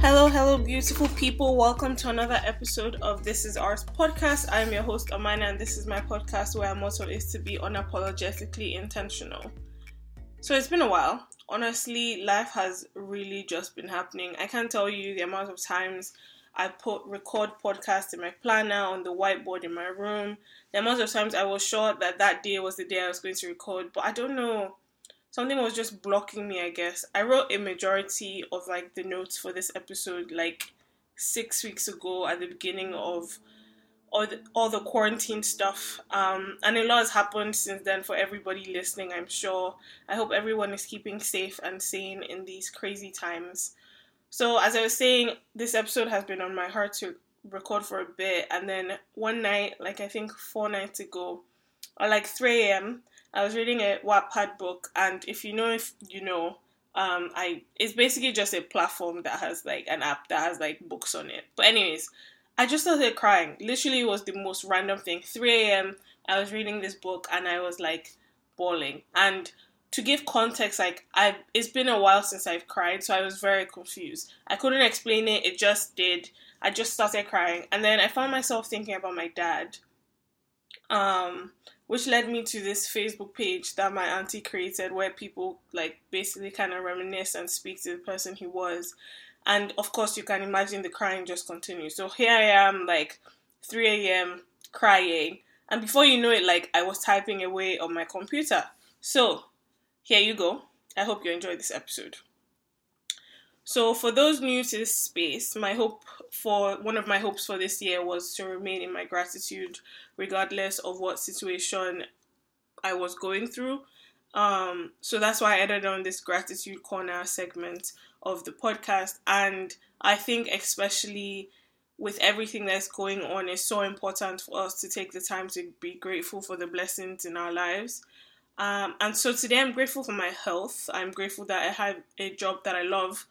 Hello, hello, beautiful people. Welcome to another episode of This Is Ours podcast. I am your host, Amina, and this is my podcast where our motto is to be unapologetically intentional. So it's been a while. Honestly, life has really just been happening. I can't tell you the amount of times I put record podcast in my planner on the whiteboard in my room. The amount of times I was sure that that day was the day I was going to record, but I don't know something was just blocking me, I guess. I wrote a majority of like the notes for this episode like six weeks ago at the beginning of all the, all the quarantine stuff. Um, and a lot has happened since then for everybody listening, I'm sure. I hope everyone is keeping safe and sane in these crazy times. So, as I was saying, this episode has been on my heart to record for a bit. And then one night, like I think four nights ago, or like 3 a.m., I was reading a Wattpad book, and if you know, if you know, um, I it's basically just a platform that has like an app that has like books on it. But anyways, I just started crying. Literally, was the most random thing. 3 a.m. I was reading this book, and I was like bawling. And to give context, like I, it's been a while since I've cried, so I was very confused. I couldn't explain it. It just did. I just started crying, and then I found myself thinking about my dad. Um, which led me to this Facebook page that my auntie created where people like basically kind of reminisce and speak to the person he was. And of course, you can imagine the crying just continues. So here I am, like 3 a.m., crying. And before you know it, like I was typing away on my computer. So here you go. I hope you enjoyed this episode. So, for those new to this space, my hope for one of my hopes for this year was to remain in my gratitude, regardless of what situation I was going through. Um, so that's why I added on this gratitude corner segment of the podcast, and I think especially with everything that's going on, it's so important for us to take the time to be grateful for the blessings in our lives. Um, and so today I'm grateful for my health. I'm grateful that I have a job that I love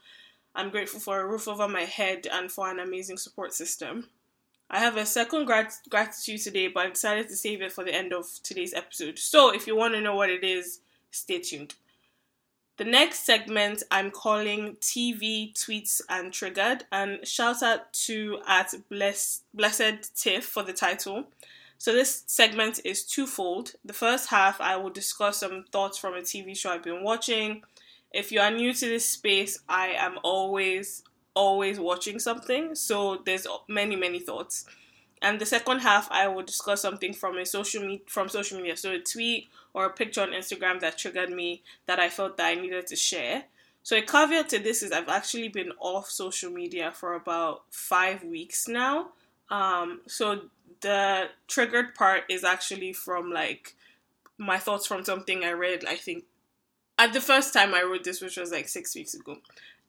I'm grateful for a roof over my head and for an amazing support system. I have a second grat- gratitude today, but I decided to save it for the end of today's episode. So if you want to know what it is, stay tuned. The next segment I'm calling TV Tweets and Triggered, and shout out to at Bless, Blessed Tiff for the title. So this segment is twofold. The first half I will discuss some thoughts from a TV show I've been watching if you are new to this space, I am always, always watching something. So there's many, many thoughts. And the second half, I will discuss something from a social me- from social media. So a tweet or a picture on Instagram that triggered me that I felt that I needed to share. So a caveat to this is I've actually been off social media for about five weeks now. Um, so the triggered part is actually from like my thoughts from something I read, I think at the first time I wrote this, which was like six weeks ago.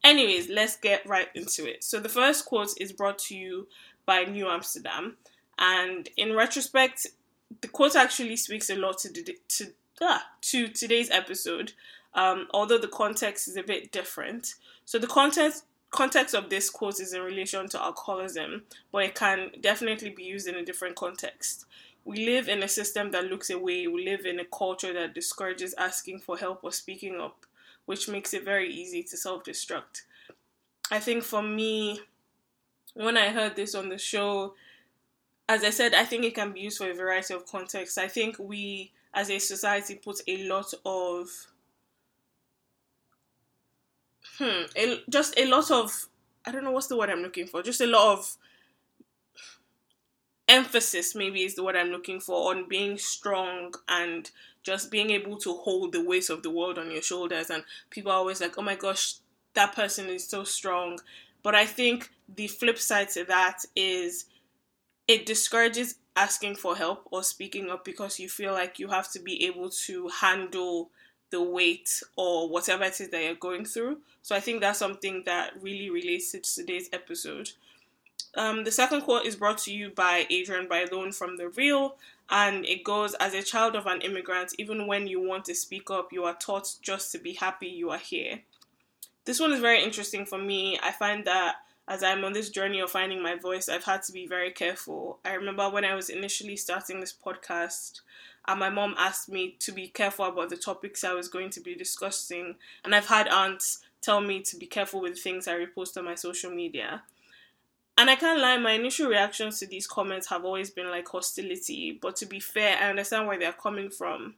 Anyways, let's get right into it. So the first quote is brought to you by New Amsterdam, and in retrospect, the quote actually speaks a lot to the, to ah, to today's episode. Um, although the context is a bit different. So the context context of this quote is in relation to alcoholism, but it can definitely be used in a different context we live in a system that looks away. We live in a culture that discourages asking for help or speaking up, which makes it very easy to self destruct. I think for me, when I heard this on the show, as I said, I think it can be used for a variety of contexts. I think we, as a society, put a lot of, hmm, a, just a lot of, I don't know what's the word I'm looking for, just a lot of emphasis maybe is the word I'm looking for on being strong and just being able to hold the weight of the world on your shoulders and people are always like oh my gosh that person is so strong but I think the flip side to that is it discourages asking for help or speaking up because you feel like you have to be able to handle the weight or whatever it is that you're going through. So I think that's something that really relates to today's episode. Um, the second quote is brought to you by Adrienne Bailon from The Real, and it goes As a child of an immigrant, even when you want to speak up, you are taught just to be happy you are here. This one is very interesting for me. I find that as I'm on this journey of finding my voice, I've had to be very careful. I remember when I was initially starting this podcast, and my mom asked me to be careful about the topics I was going to be discussing, and I've had aunts tell me to be careful with things I repost on my social media. And I can't lie, my initial reactions to these comments have always been like hostility. But to be fair, I understand where they're coming from.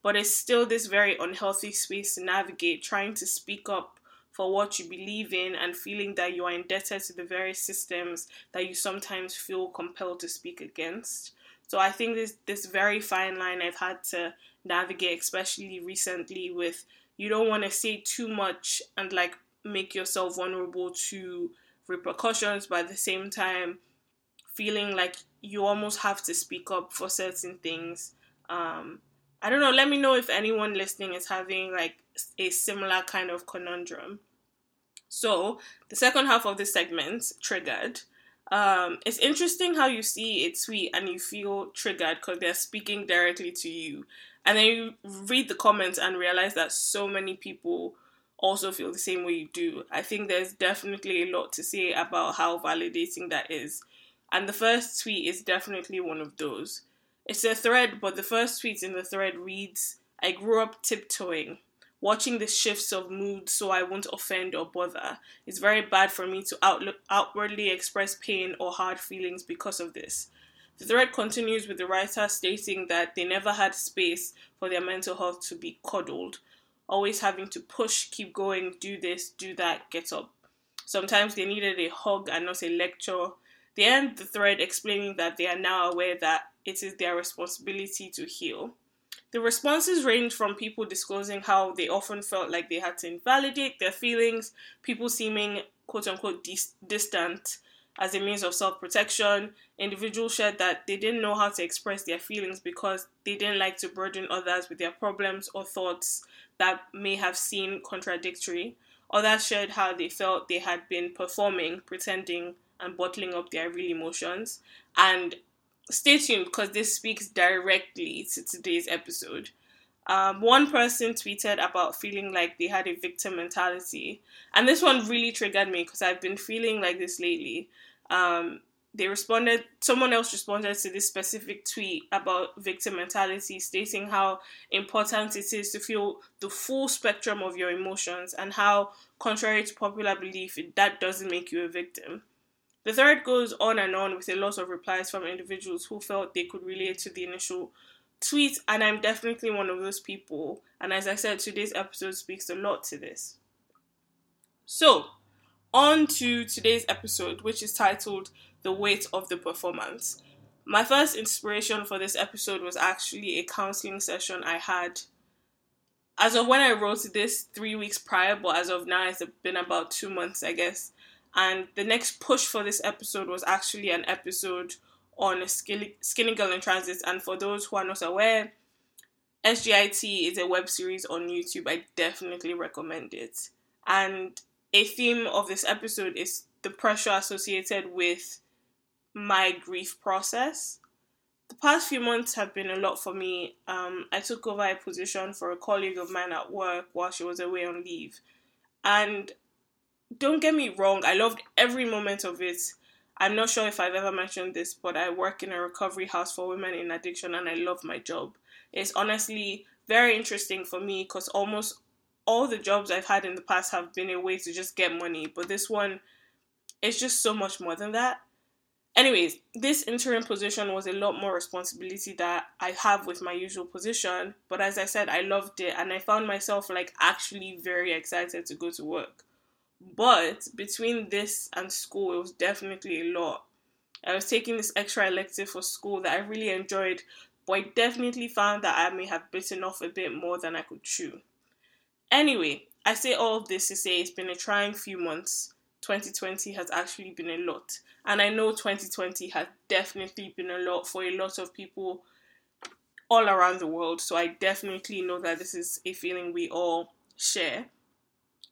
But it's still this very unhealthy space to navigate, trying to speak up for what you believe in and feeling that you are indebted to the various systems that you sometimes feel compelled to speak against. So I think this this very fine line I've had to navigate, especially recently with you don't want to say too much and like make yourself vulnerable to repercussions, but at the same time, feeling like you almost have to speak up for certain things. Um, I don't know. Let me know if anyone listening is having like a similar kind of conundrum. So, the second half of this segment, triggered. Um, it's interesting how you see a tweet and you feel triggered because they're speaking directly to you. And then you read the comments and realize that so many people also feel the same way you do. I think there's definitely a lot to say about how validating that is. And the first tweet is definitely one of those. It's a thread, but the first tweet in the thread reads I grew up tiptoeing, watching the shifts of mood so I won't offend or bother. It's very bad for me to outlook, outwardly express pain or hard feelings because of this. The thread continues with the writer stating that they never had space for their mental health to be coddled, always having to push, keep going, do this, do that, get up. Sometimes they needed a hug and not a lecture. They end the thread explaining that they are now aware that it is their responsibility to heal. The responses range from people disclosing how they often felt like they had to invalidate their feelings, people seeming quote unquote dis- distant, as a means of self protection. Individuals shared that they didn't know how to express their feelings because they didn't like to burden others with their problems or thoughts that may have seemed contradictory. Others shared how they felt they had been performing, pretending, and bottling up their real emotions. And stay tuned because this speaks directly to today's episode. Um, one person tweeted about feeling like they had a victim mentality, and this one really triggered me because I've been feeling like this lately um, they responded someone else responded to this specific tweet about victim mentality stating how important it is to feel the full spectrum of your emotions and how contrary to popular belief that doesn't make you a victim. The thread goes on and on with a lot of replies from individuals who felt they could relate to the initial tweet and i'm definitely one of those people and as i said today's episode speaks a lot to this. So on to today's episode, which is titled The Weight of the Performance. My first inspiration for this episode was actually a counseling session I had. As of when I wrote this, three weeks prior, but as of now, it's been about two months, I guess. And the next push for this episode was actually an episode on Skinny, Skinny Girl in Transit. And for those who are not aware, SGIT is a web series on YouTube. I definitely recommend it. And a theme of this episode is the pressure associated with my grief process. The past few months have been a lot for me. Um, I took over a position for a colleague of mine at work while she was away on leave. And don't get me wrong, I loved every moment of it. I'm not sure if I've ever mentioned this, but I work in a recovery house for women in addiction and I love my job. It's honestly very interesting for me because almost all the jobs I've had in the past have been a way to just get money, but this one is just so much more than that. Anyways, this interim position was a lot more responsibility that I have with my usual position, but as I said, I loved it and I found myself like actually very excited to go to work. But between this and school, it was definitely a lot. I was taking this extra elective for school that I really enjoyed, but I definitely found that I may have bitten off a bit more than I could chew. Anyway, I say all of this to say it's been a trying few months. 2020 has actually been a lot. And I know 2020 has definitely been a lot for a lot of people all around the world. So I definitely know that this is a feeling we all share.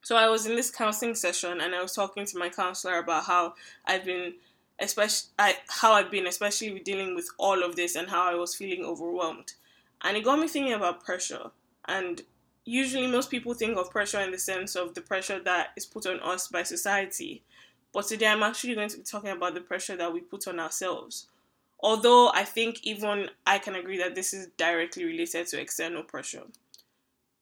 So I was in this counseling session and I was talking to my counselor about how I've been especially I, how I've been especially dealing with all of this and how I was feeling overwhelmed. And it got me thinking about pressure and usually most people think of pressure in the sense of the pressure that is put on us by society. But today I'm actually going to be talking about the pressure that we put on ourselves. Although I think even I can agree that this is directly related to external pressure.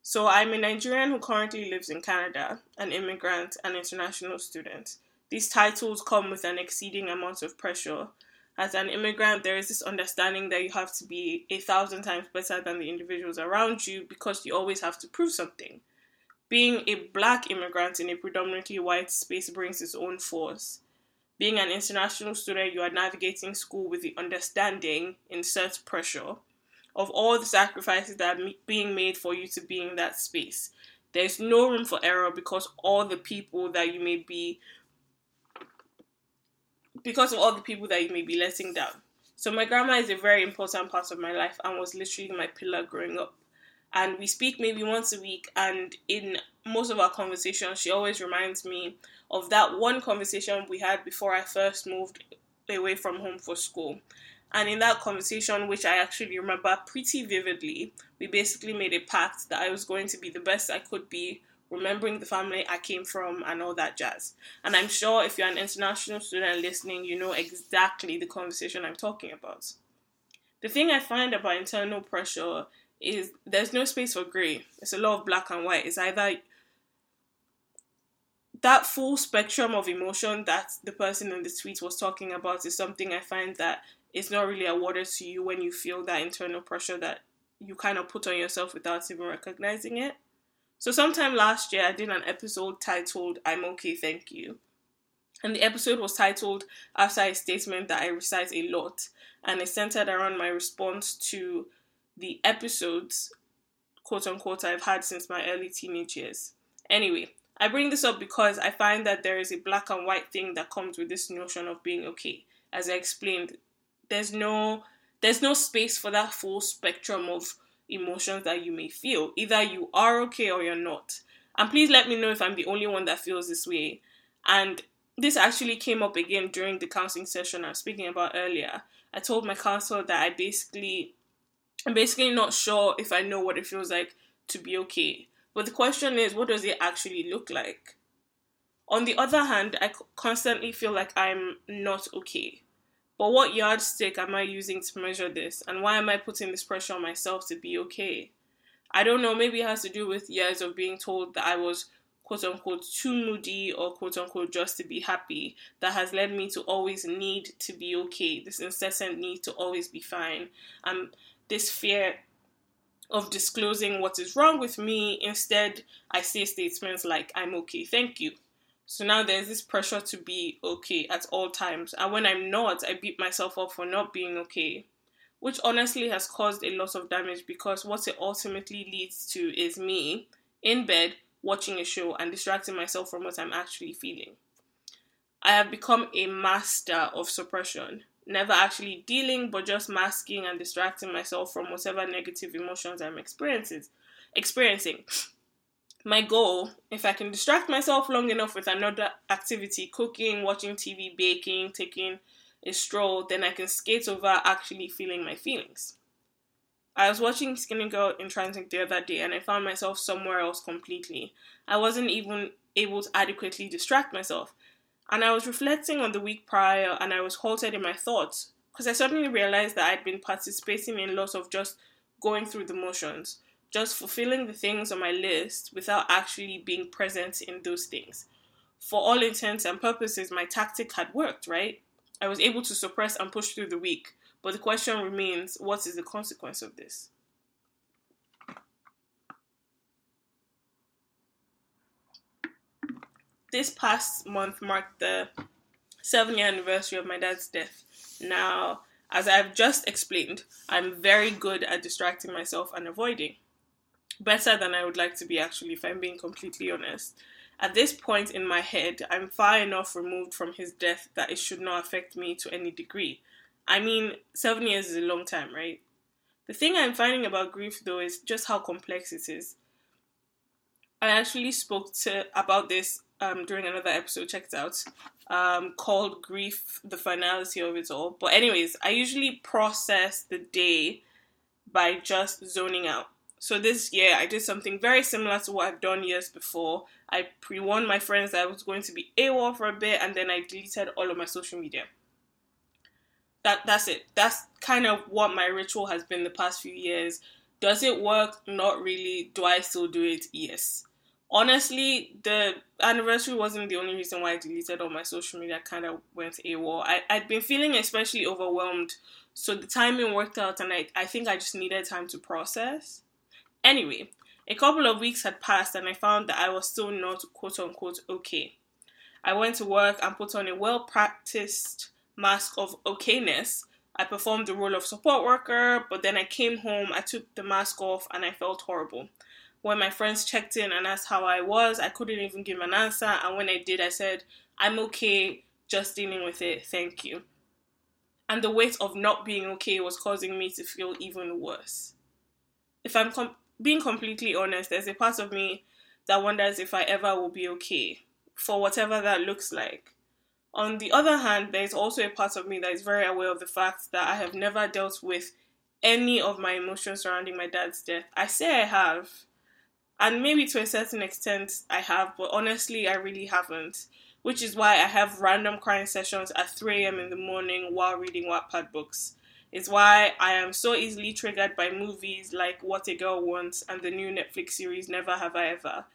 So I'm a Nigerian who currently lives in Canada, an immigrant, an international student. These titles come with an exceeding amount of pressure. As an immigrant, there is this understanding that you have to be a thousand times better than the individuals around you because you always have to prove something. Being a black immigrant in a predominantly white space brings its own force. Being an international student, you are navigating school with the understanding, insert pressure, of all the sacrifices that are being made for you to be in that space. There's no room for error because all the people that you may be because of all the people that you may be letting down. So my grandma is a very important part of my life and was literally my pillar growing up. And we speak maybe once a week and in most of our conversations she always reminds me of that one conversation we had before I first moved away from home for school. And in that conversation, which I actually remember pretty vividly, we basically made a pact that I was going to be the best I could be, remembering the family I came from and all that jazz. And I'm sure if you're an international student listening, you know exactly the conversation I'm talking about. The thing I find about internal pressure is there's no space for grey. It's a lot of black and white. It's either that full spectrum of emotion that the person in the tweet was talking about is something I find that it's not really awarded to you when you feel that internal pressure that you kind of put on yourself without even recognizing it. So, sometime last year, I did an episode titled I'm Okay, Thank You. And the episode was titled after a statement that I recite a lot, and it centered around my response to the episodes, quote unquote, I've had since my early teenage years. Anyway, I bring this up because I find that there is a black and white thing that comes with this notion of being okay. As I explained, there's no there's no space for that full spectrum of emotions that you may feel. Either you are okay or you're not. And please let me know if I'm the only one that feels this way. And this actually came up again during the counseling session I was speaking about earlier. I told my counselor that I basically I'm basically not sure if I know what it feels like to be okay. But the question is, what does it actually look like? On the other hand, I constantly feel like I'm not okay. But what yardstick am I using to measure this? And why am I putting this pressure on myself to be okay? I don't know, maybe it has to do with years of being told that I was quote unquote too moody or quote unquote just to be happy that has led me to always need to be okay, this incessant need to always be fine, and this fear of disclosing what is wrong with me. Instead, I say statements like, I'm okay, thank you. So now there's this pressure to be okay at all times. And when I'm not, I beat myself up for not being okay. Which honestly has caused a lot of damage because what it ultimately leads to is me in bed watching a show and distracting myself from what I'm actually feeling. I have become a master of suppression, never actually dealing, but just masking and distracting myself from whatever negative emotions I'm experiencing. Experiencing my goal, if I can distract myself long enough with another activity, cooking, watching TV, baking, taking a stroll, then I can skate over actually feeling my feelings. I was watching Skinny Girl in Transit the other day and I found myself somewhere else completely. I wasn't even able to adequately distract myself. And I was reflecting on the week prior and I was halted in my thoughts because I suddenly realized that I'd been participating in lots of just going through the motions just fulfilling the things on my list without actually being present in those things. For all intents and purposes, my tactic had worked, right? I was able to suppress and push through the week, but the question remains what is the consequence of this? This past month marked the seven year anniversary of my dad's death. Now, as I've just explained, I'm very good at distracting myself and avoiding better than I would like to be, actually, if I'm being completely honest. At this point in my head, I'm far enough removed from his death that it should not affect me to any degree. I mean, seven years is a long time, right? The thing I'm finding about grief, though, is just how complex it is. I actually spoke to about this um, during another episode. Check it out, um, called "Grief: The Finality of It All." But anyways, I usually process the day by just zoning out. So this year I did something very similar to what I've done years before. I pre-warned my friends that I was going to be AWOL for a bit and then I deleted all of my social media. That that's it. That's kind of what my ritual has been the past few years. Does it work? Not really. Do I still do it? Yes. Honestly, the anniversary wasn't the only reason why I deleted all my social media. Kind of went AWOL. I I'd been feeling especially overwhelmed, so the timing worked out, and I I think I just needed time to process. Anyway, a couple of weeks had passed, and I found that I was still not quote unquote okay. I went to work and put on a well practiced mask of okayness I performed the role of support worker, but then I came home, I took the mask off, and I felt horrible. When my friends checked in and asked how I was, I couldn't even give an answer, and when I did, I said, I'm okay, just dealing with it, thank you. And the weight of not being okay was causing me to feel even worse. If I'm com- being completely honest, there's a part of me that wonders if I ever will be okay, for whatever that looks like. On the other hand, there's also a part of me that is very aware of the fact that I have never dealt with any of my emotions surrounding my dad's death. I say I have, and maybe to a certain extent I have, but honestly, I really haven't. Which is why I have random crying sessions at 3 a.m. in the morning while reading Wattpad books. It's why I am so easily triggered by movies like What a Girl Wants and the new Netflix series Never Have I Ever.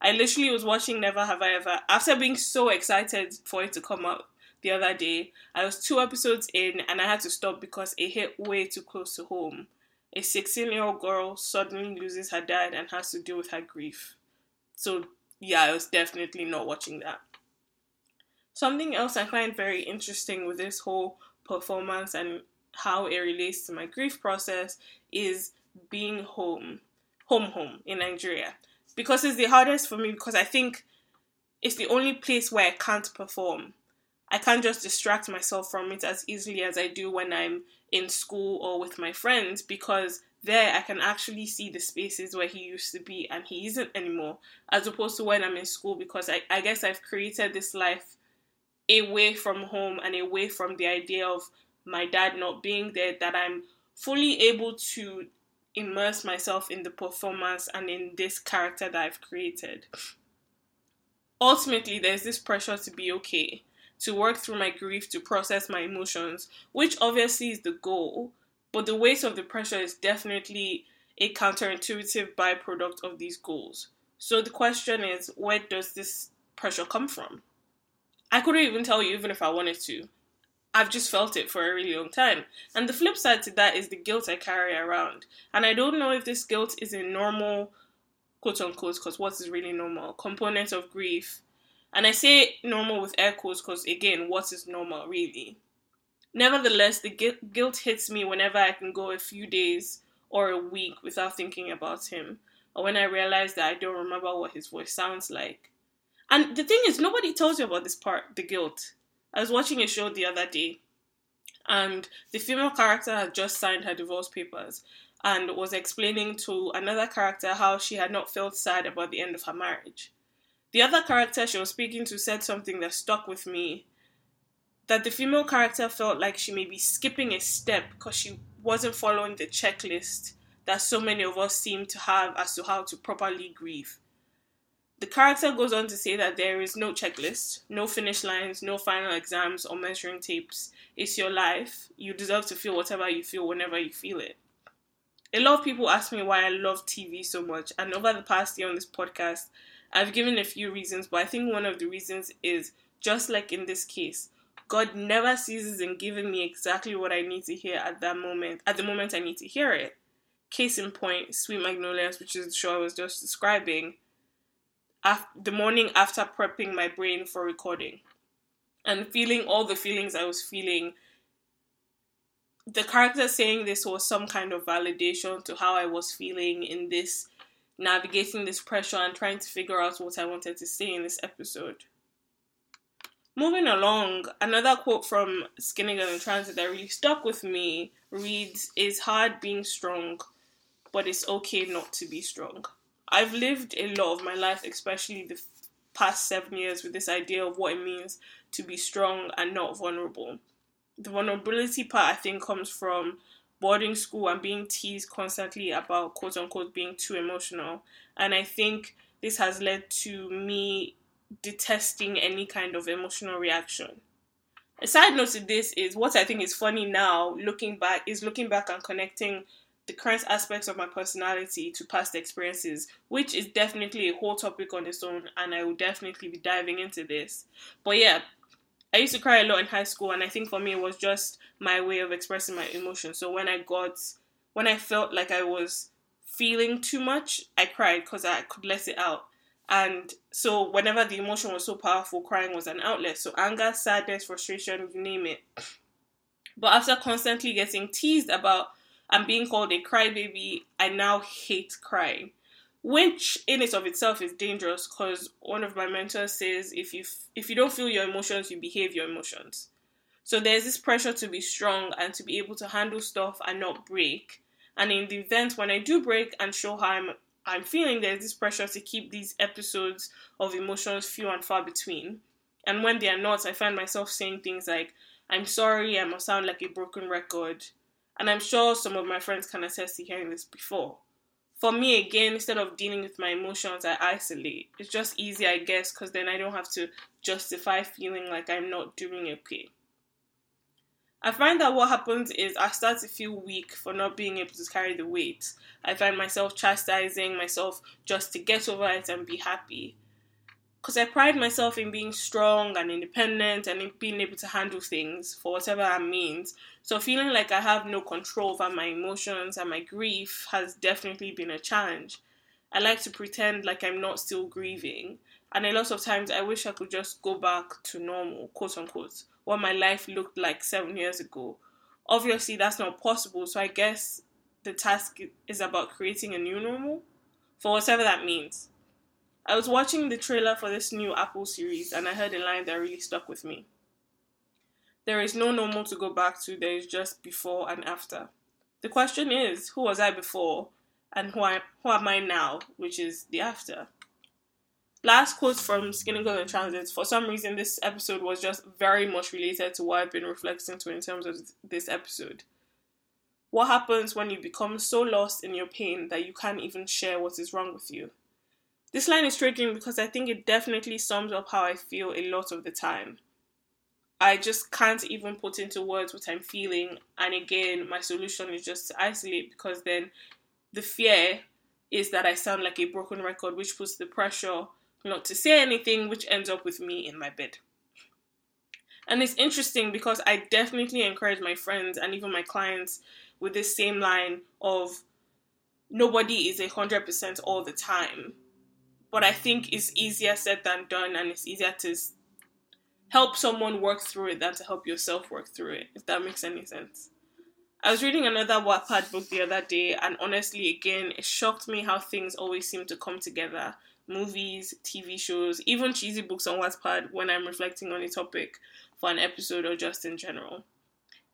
I literally was watching Never Have I Ever after being so excited for it to come out the other day. I was two episodes in and I had to stop because it hit way too close to home. A 16 year old girl suddenly loses her dad and has to deal with her grief. So, yeah, I was definitely not watching that. Something else I find very interesting with this whole performance and how it relates to my grief process is being home, home, home in Nigeria because it's the hardest for me because I think it's the only place where I can't perform. I can't just distract myself from it as easily as I do when I'm in school or with my friends because there I can actually see the spaces where he used to be and he isn't anymore, as opposed to when I'm in school because I, I guess I've created this life away from home and away from the idea of my dad not being there that I'm fully able to immerse myself in the performance and in this character that I've created. Ultimately, there's this pressure to be okay, to work through my grief, to process my emotions, which obviously is the goal, but the weight of the pressure is definitely a counterintuitive byproduct of these goals. So the question is, where does this pressure come from? I couldn't even tell you, even if I wanted to. I've just felt it for a really long time. And the flip side to that is the guilt I carry around. And I don't know if this guilt is a normal, quote unquote, because what is really normal, component of grief. And I say normal with air quotes because, again, what is normal really? Nevertheless, the guilt hits me whenever I can go a few days or a week without thinking about him, or when I realize that I don't remember what his voice sounds like. And the thing is, nobody tells you about this part, the guilt. I was watching a show the other day, and the female character had just signed her divorce papers and was explaining to another character how she had not felt sad about the end of her marriage. The other character she was speaking to said something that stuck with me that the female character felt like she may be skipping a step because she wasn't following the checklist that so many of us seem to have as to how to properly grieve. The character goes on to say that there is no checklist, no finish lines, no final exams or measuring tapes. It's your life. You deserve to feel whatever you feel whenever you feel it. A lot of people ask me why I love TV so much, and over the past year on this podcast, I've given a few reasons, but I think one of the reasons is just like in this case, God never ceases in giving me exactly what I need to hear at that moment, at the moment I need to hear it. Case in point, Sweet Magnolias, which is the show I was just describing af- the morning after prepping my brain for recording and feeling all the feelings I was feeling. The character saying this was some kind of validation to how I was feeling in this navigating this pressure and trying to figure out what I wanted to say in this episode. Moving along, another quote from Skinny Girl in Transit that really stuck with me reads It's hard being strong, but it's okay not to be strong. I've lived a lot of my life, especially the past seven years, with this idea of what it means to be strong and not vulnerable. The vulnerability part, I think, comes from boarding school and being teased constantly about quote unquote being too emotional. And I think this has led to me detesting any kind of emotional reaction. A side note to this is what I think is funny now, looking back, is looking back and connecting the current aspects of my personality to past experiences, which is definitely a whole topic on its own, and I will definitely be diving into this. But yeah, I used to cry a lot in high school, and I think for me it was just my way of expressing my emotions. So when I got, when I felt like I was feeling too much, I cried because I could let it out. And so whenever the emotion was so powerful, crying was an outlet. So anger, sadness, frustration, you name it. But after constantly getting teased about and being called a crybaby, I now hate crying which in itself is dangerous because one of my mentors says if you if you don't feel your emotions you behave your emotions. So there's this pressure to be strong and to be able to handle stuff and not break. And in the event when i do break and show how i'm i'm feeling there's this pressure to keep these episodes of emotions few and far between. And when they are not i find myself saying things like i'm sorry i must sound like a broken record and i'm sure some of my friends can attest to hearing this before. For me again instead of dealing with my emotions i isolate. It's just easy i guess because then i don't have to justify feeling like i'm not doing okay. I find that what happens is i start to feel weak for not being able to carry the weight. I find myself chastising myself just to get over it and be happy because I pride myself in being strong and independent and in being able to handle things for whatever that means. So feeling like I have no control over my emotions and my grief has definitely been a challenge. I like to pretend like I'm not still grieving, and a lot of times I wish I could just go back to normal, quote unquote, what my life looked like seven years ago. Obviously, that's not possible, so I guess the task is about creating a new normal for whatever that means. I was watching the trailer for this new Apple series and I heard a line that really stuck with me. There is no normal to go back to, there is just before and after. The question is, who was I before and who, I, who am I now, which is the after? Last quote from Skinny Girl in Transit. For some reason, this episode was just very much related to what I've been reflecting to in terms of this episode. What happens when you become so lost in your pain that you can't even share what is wrong with you? This line is triggering because I think it definitely sums up how I feel a lot of the time. I just can't even put into words what I'm feeling, and again, my solution is just to isolate because then the fear is that I sound like a broken record, which puts the pressure not to say anything, which ends up with me in my bed. And it's interesting because I definitely encourage my friends and even my clients with this same line of nobody is a hundred percent all the time but I think it's easier said than done, and it's easier to help someone work through it than to help yourself work through it, if that makes any sense. I was reading another Wattpad book the other day, and honestly, again, it shocked me how things always seem to come together movies, TV shows, even cheesy books on Wattpad when I'm reflecting on a topic for an episode or just in general.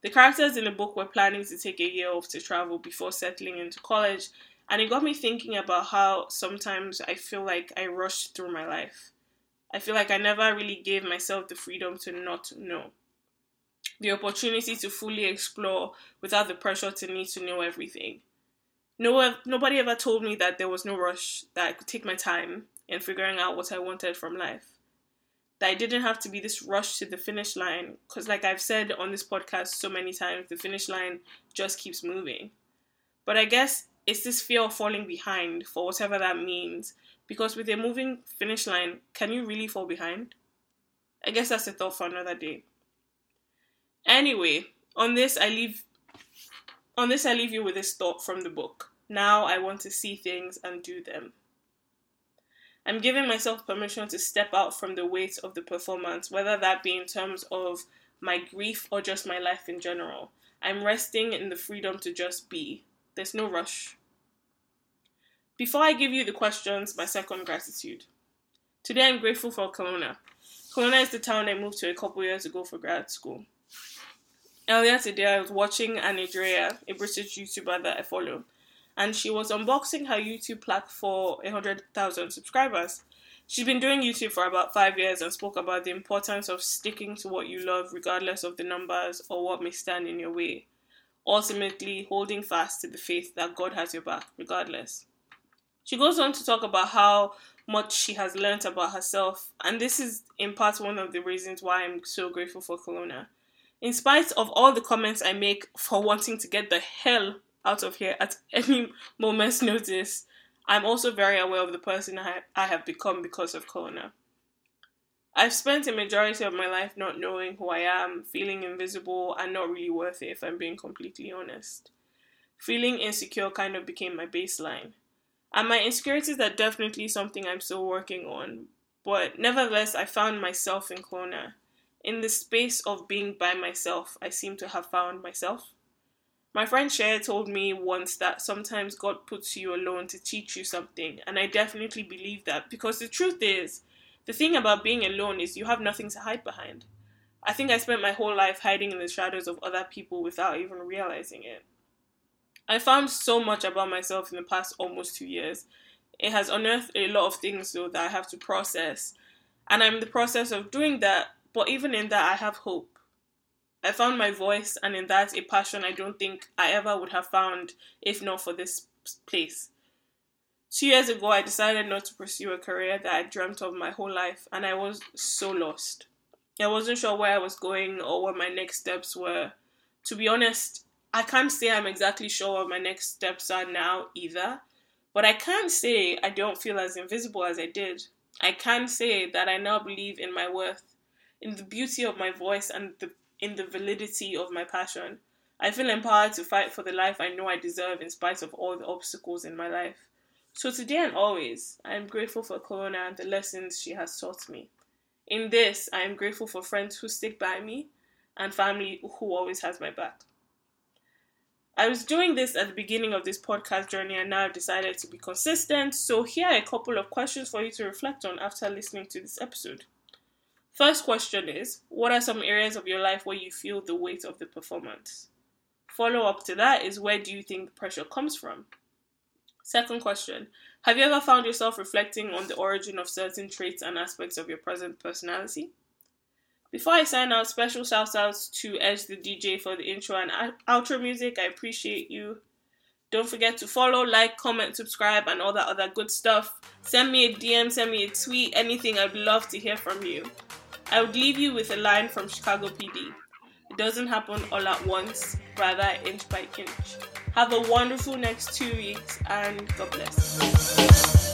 The characters in the book were planning to take a year off to travel before settling into college, and it got me thinking about how sometimes I feel like I rushed through my life. I feel like I never really gave myself the freedom to not know. The opportunity to fully explore without the pressure to need to know everything. No, nobody ever told me that there was no rush, that I could take my time in figuring out what I wanted from life. That I didn't have to be this rush to the finish line, because, like I've said on this podcast so many times, the finish line just keeps moving. But I guess it's this fear of falling behind for whatever that means. Because with a moving finish line, can you really fall behind? I guess that's a thought for another day. Anyway, on this I leave on this I leave you with this thought from the book. Now I want to see things and do them. I'm giving myself permission to step out from the weight of the performance, whether that be in terms of my grief or just my life in general. I'm resting in the freedom to just be, there's no rush. Before I give you the questions, my second gratitude. Today I'm grateful for Kelowna. Kelowna is the town I moved to a couple years ago for grad school. Earlier today, I was watching Anidrea, a British YouTuber that I follow, and she was unboxing her YouTube plaque for 100,000 subscribers. She's been doing YouTube for about five years and spoke about the importance of sticking to what you love, regardless of the numbers or what may stand in your way ultimately holding fast to the faith that God has your back, regardless. She goes on to talk about how much she has learned about herself, and this is in part one of the reasons why I'm so grateful for Kelowna. In spite of all the comments I make for wanting to get the hell out of here at any moment's notice, I'm also very aware of the person I, I have become because of Kelowna. I've spent a majority of my life not knowing who I am, feeling invisible, and not really worth it if I'm being completely honest. Feeling insecure kind of became my baseline. And my insecurities are definitely something I'm still working on, but nevertheless, I found myself in Kelowna. In the space of being by myself, I seem to have found myself. My friend Cher told me once that sometimes God puts you alone to teach you something, and I definitely believe that because the truth is, the thing about being alone is you have nothing to hide behind. I think I spent my whole life hiding in the shadows of other people without even realizing it. I found so much about myself in the past almost two years. It has unearthed a lot of things though that I have to process, and I'm in the process of doing that, but even in that, I have hope. I found my voice, and in that, a passion I don't think I ever would have found if not for this place. Two years ago, I decided not to pursue a career that I dreamt of my whole life, and I was so lost. I wasn't sure where I was going or what my next steps were. To be honest, I can't say I'm exactly sure what my next steps are now either, but I can say I don't feel as invisible as I did. I can say that I now believe in my worth, in the beauty of my voice, and the, in the validity of my passion. I feel empowered to fight for the life I know I deserve in spite of all the obstacles in my life. So today and always, I am grateful for Kelowna and the lessons she has taught me. In this, I am grateful for friends who stick by me and family who always has my back. I was doing this at the beginning of this podcast journey and now I've decided to be consistent. So here are a couple of questions for you to reflect on after listening to this episode. First question is What are some areas of your life where you feel the weight of the performance? Follow up to that is Where do you think the pressure comes from? Second question Have you ever found yourself reflecting on the origin of certain traits and aspects of your present personality? Before I sign out, special shout outs to Edge the DJ for the intro and outro music. I appreciate you. Don't forget to follow, like, comment, subscribe, and all that other good stuff. Send me a DM, send me a tweet, anything. I'd love to hear from you. I would leave you with a line from Chicago PD. Doesn't happen all at once, rather inch by inch. Have a wonderful next two weeks and God bless.